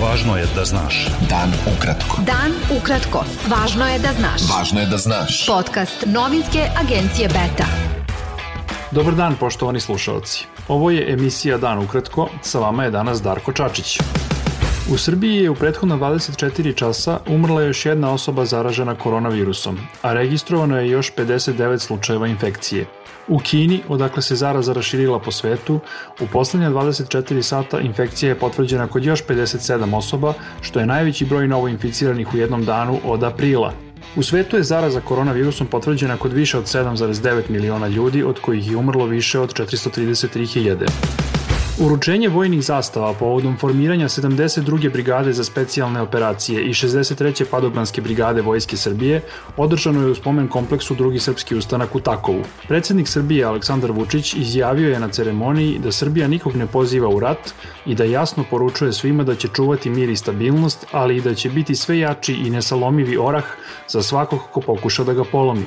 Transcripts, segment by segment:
Važno je da znaš. Dan ukratko. Dan ukratko. Važno je da znaš. Važno je da znaš. Podcast novinske agencije Beta. Dobar dan, poštovani slušalci. Ovo je emisija Dan ukratko, sa vama je danas Darko Čačić. U Srbiji je u prethodna 24 časa umrla još jedna osoba zaražena koronavirusom, a registrovano je još 59 slučajeva infekcije. U Kini, odakle se zaraza raširila po svetu, u poslednja 24 sata infekcija je potvrđena kod još 57 osoba, što je najveći broj novoinficiranih u jednom danu od aprila. U svetu je zaraza koronavirusom potvrđena kod više od 7,9 miliona ljudi, od kojih je umrlo više od 433.000. Uručenje vojnih zastava povodom formiranja 72. brigade za specijalne operacije i 63. padobranske brigade Vojske Srbije održano je u spomen kompleksu Drugi srpski ustanak u Takovu. Predsednik Srbije Aleksandar Vučić izjavio je na ceremoniji da Srbija nikog ne poziva u rat i da jasno poručuje svima da će čuvati mir i stabilnost, ali i da će biti sve jači i nesalomivi orah za svakog ko pokuša da ga polomi.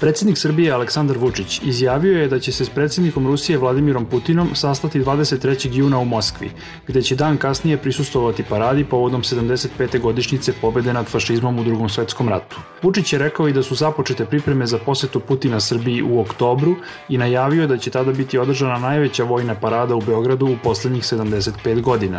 Predsednik Srbije Aleksandar Vučić izjavio je da će se s predsednikom Rusije Vladimirom Putinom sastati 23. juna u Moskvi, gde će dan kasnije prisustovati paradi povodom 75. godišnjice pobede nad fašizmom u drugom svetskom ratu. Vučić je rekao i da su započete pripreme za posetu Putina Srbiji u oktobru i najavio da će tada biti održana najveća vojna parada u Beogradu u poslednjih 75 godina.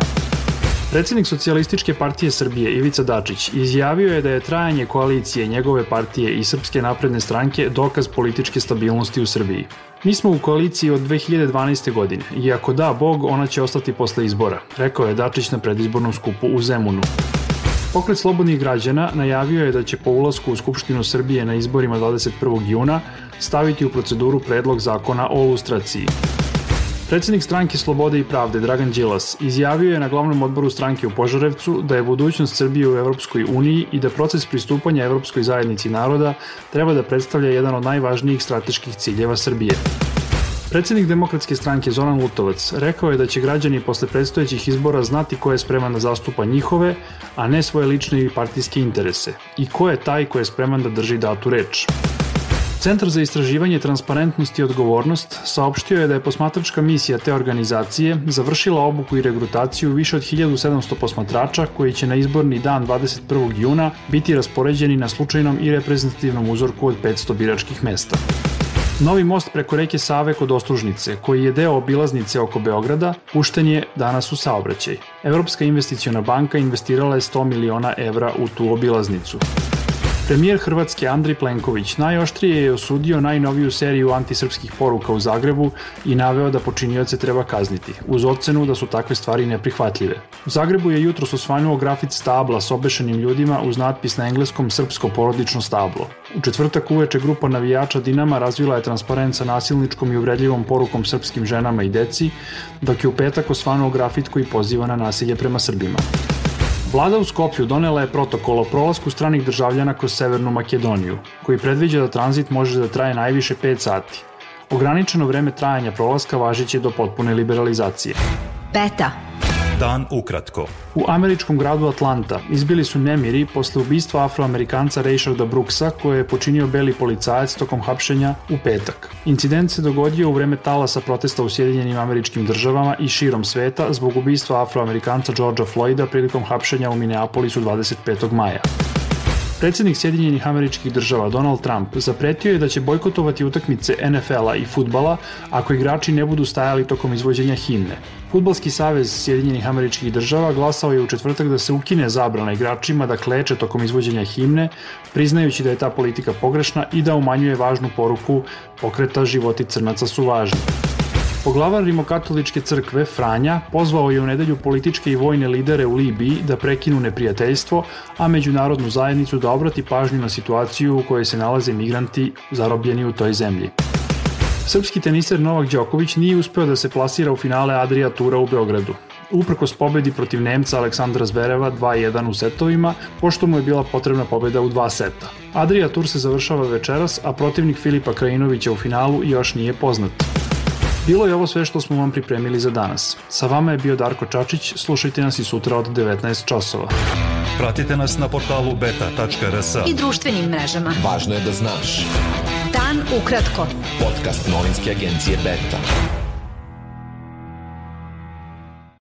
Predsednik Socijalističke partije Srbije Ivica Dačić izjavio je da je trajanje koalicije njegove partije i Srpske napredne stranke dokaz političke stabilnosti u Srbiji. Mi smo u koaliciji od 2012. godine i ako da Bog, ona će ostati posle izbora, rekao je Dačić na predizbornom skupu u Zemunu. Pokret slobodnih građana najavio je da će po ulasku u Skupštinu Srbije na izborima 21. juna staviti u proceduru predlog zakona o lustraciji. Predsednik stranke Slobode i pravde Dragan Đilas izjavio je na glavnom odboru stranke u Požarevcu da je budućnost Srbije u Evropskoj uniji i da proces pristupanja Evropskoj zajednici naroda treba da predstavlja jedan od najvažnijih strateških ciljeva Srbije. Predsednik demokratske stranke Zoran Lutovac rekao je da će građani posle predstojećih izbora znati ko je spreman da zastupa njihove, a ne svoje lične i partijske interese i ko je taj ko je spreman da drži datu reč. Centar za istraživanje transparentnosti i odgovornost saopštio je da je posmatračka misija te organizacije završila obuku i regrutaciju više od 1700 posmatrača koji će na izborni dan 21. juna biti raspoređeni na slučajnom i reprezentativnom uzorku od 500 biračkih mesta. Novi most preko reke Save kod Ostružnice, koji je deo obilaznice oko Beograda, pušten je danas u saobraćaj. Evropska investiciona banka investirala je 100 miliona evra u tu obilaznicu. Premijer Hrvatske Andri Plenković najoštrije je osudio najnoviju seriju antisrpskih poruka u Zagrebu i naveo da počinioce treba kazniti, uz ocenu da su takve stvari neprihvatljive. U Zagrebu je jutro osvanuo grafit stabla s obešenim ljudima uz natpis na engleskom srpsko porodično stablo. U četvrtak uveče grupa navijača Dinama razvila je transparent sa nasilničkom i uvredljivom porukom srpskim ženama i deci, dok je u petak osvanuo grafit koji poziva na nasilje prema Srbima. Vlada u Skopju donela je protokol o prolasku stranih državljana kroz Severnu Makedoniju, koji predviđa da tranzit može da traje najviše 5 sati. Ograničeno vreme trajanja prolaska važiće do potpune liberalizacije. Beta. Dan ukratko. U američkom gradu Atlanta izbili su nemiri posle ubistva afroamerikanca Rayshorda Brooksa koje je počinio beli policajac tokom hapšenja u petak. Incident se dogodio u vreme talasa protesta u Sjedinjenim američkim državama i širom sveta zbog ubistva afroamerikanca Georgea Floyda prilikom hapšenja u Minneapolisu 25. maja. Predsednik Sjedinjenih američkih država Donald Trump zapretio je da će bojkotovati utakmice NFL-a i futbala ako igrači ne budu stajali tokom izvođenja himne. Futbalski savez Sjedinjenih američkih država glasao je u četvrtak da se ukine zabrana igračima da kleče tokom izvođenja himne, priznajući da je ta politika pogrešna i da umanjuje važnu poruku pokreta životi crnaca su važni. Poglavar Rimokatoličke crkve, Franja, pozvao je u nedelju političke i vojne lidere u Libiji da prekinu neprijateljstvo, a međunarodnu zajednicu da obrati pažnju na situaciju u kojoj se nalaze migranti zarobljeni u toj zemlji. Srpski teniser Novak Đoković nije uspeo da se plasira u finale Adria Tura u Beogradu. Uprkos pobedi protiv Nemca Aleksandra Zvereva 2-1 u setovima, pošto mu je bila potrebna pobeda u dva seta. Adria Tur se završava večeras, a protivnik Filipa Krajinovića u finalu još nije poznat. Bilo je ovo sve što smo vam pripremili za danas. Sa vama je bio Darko Čačić, slušajte nas i sutra od 19 časova. Pratite nas na portalu beta.rs. I društvenim mrežama. Važno je da znaš. Dan ukratko. Podcast novinske agencije Beta.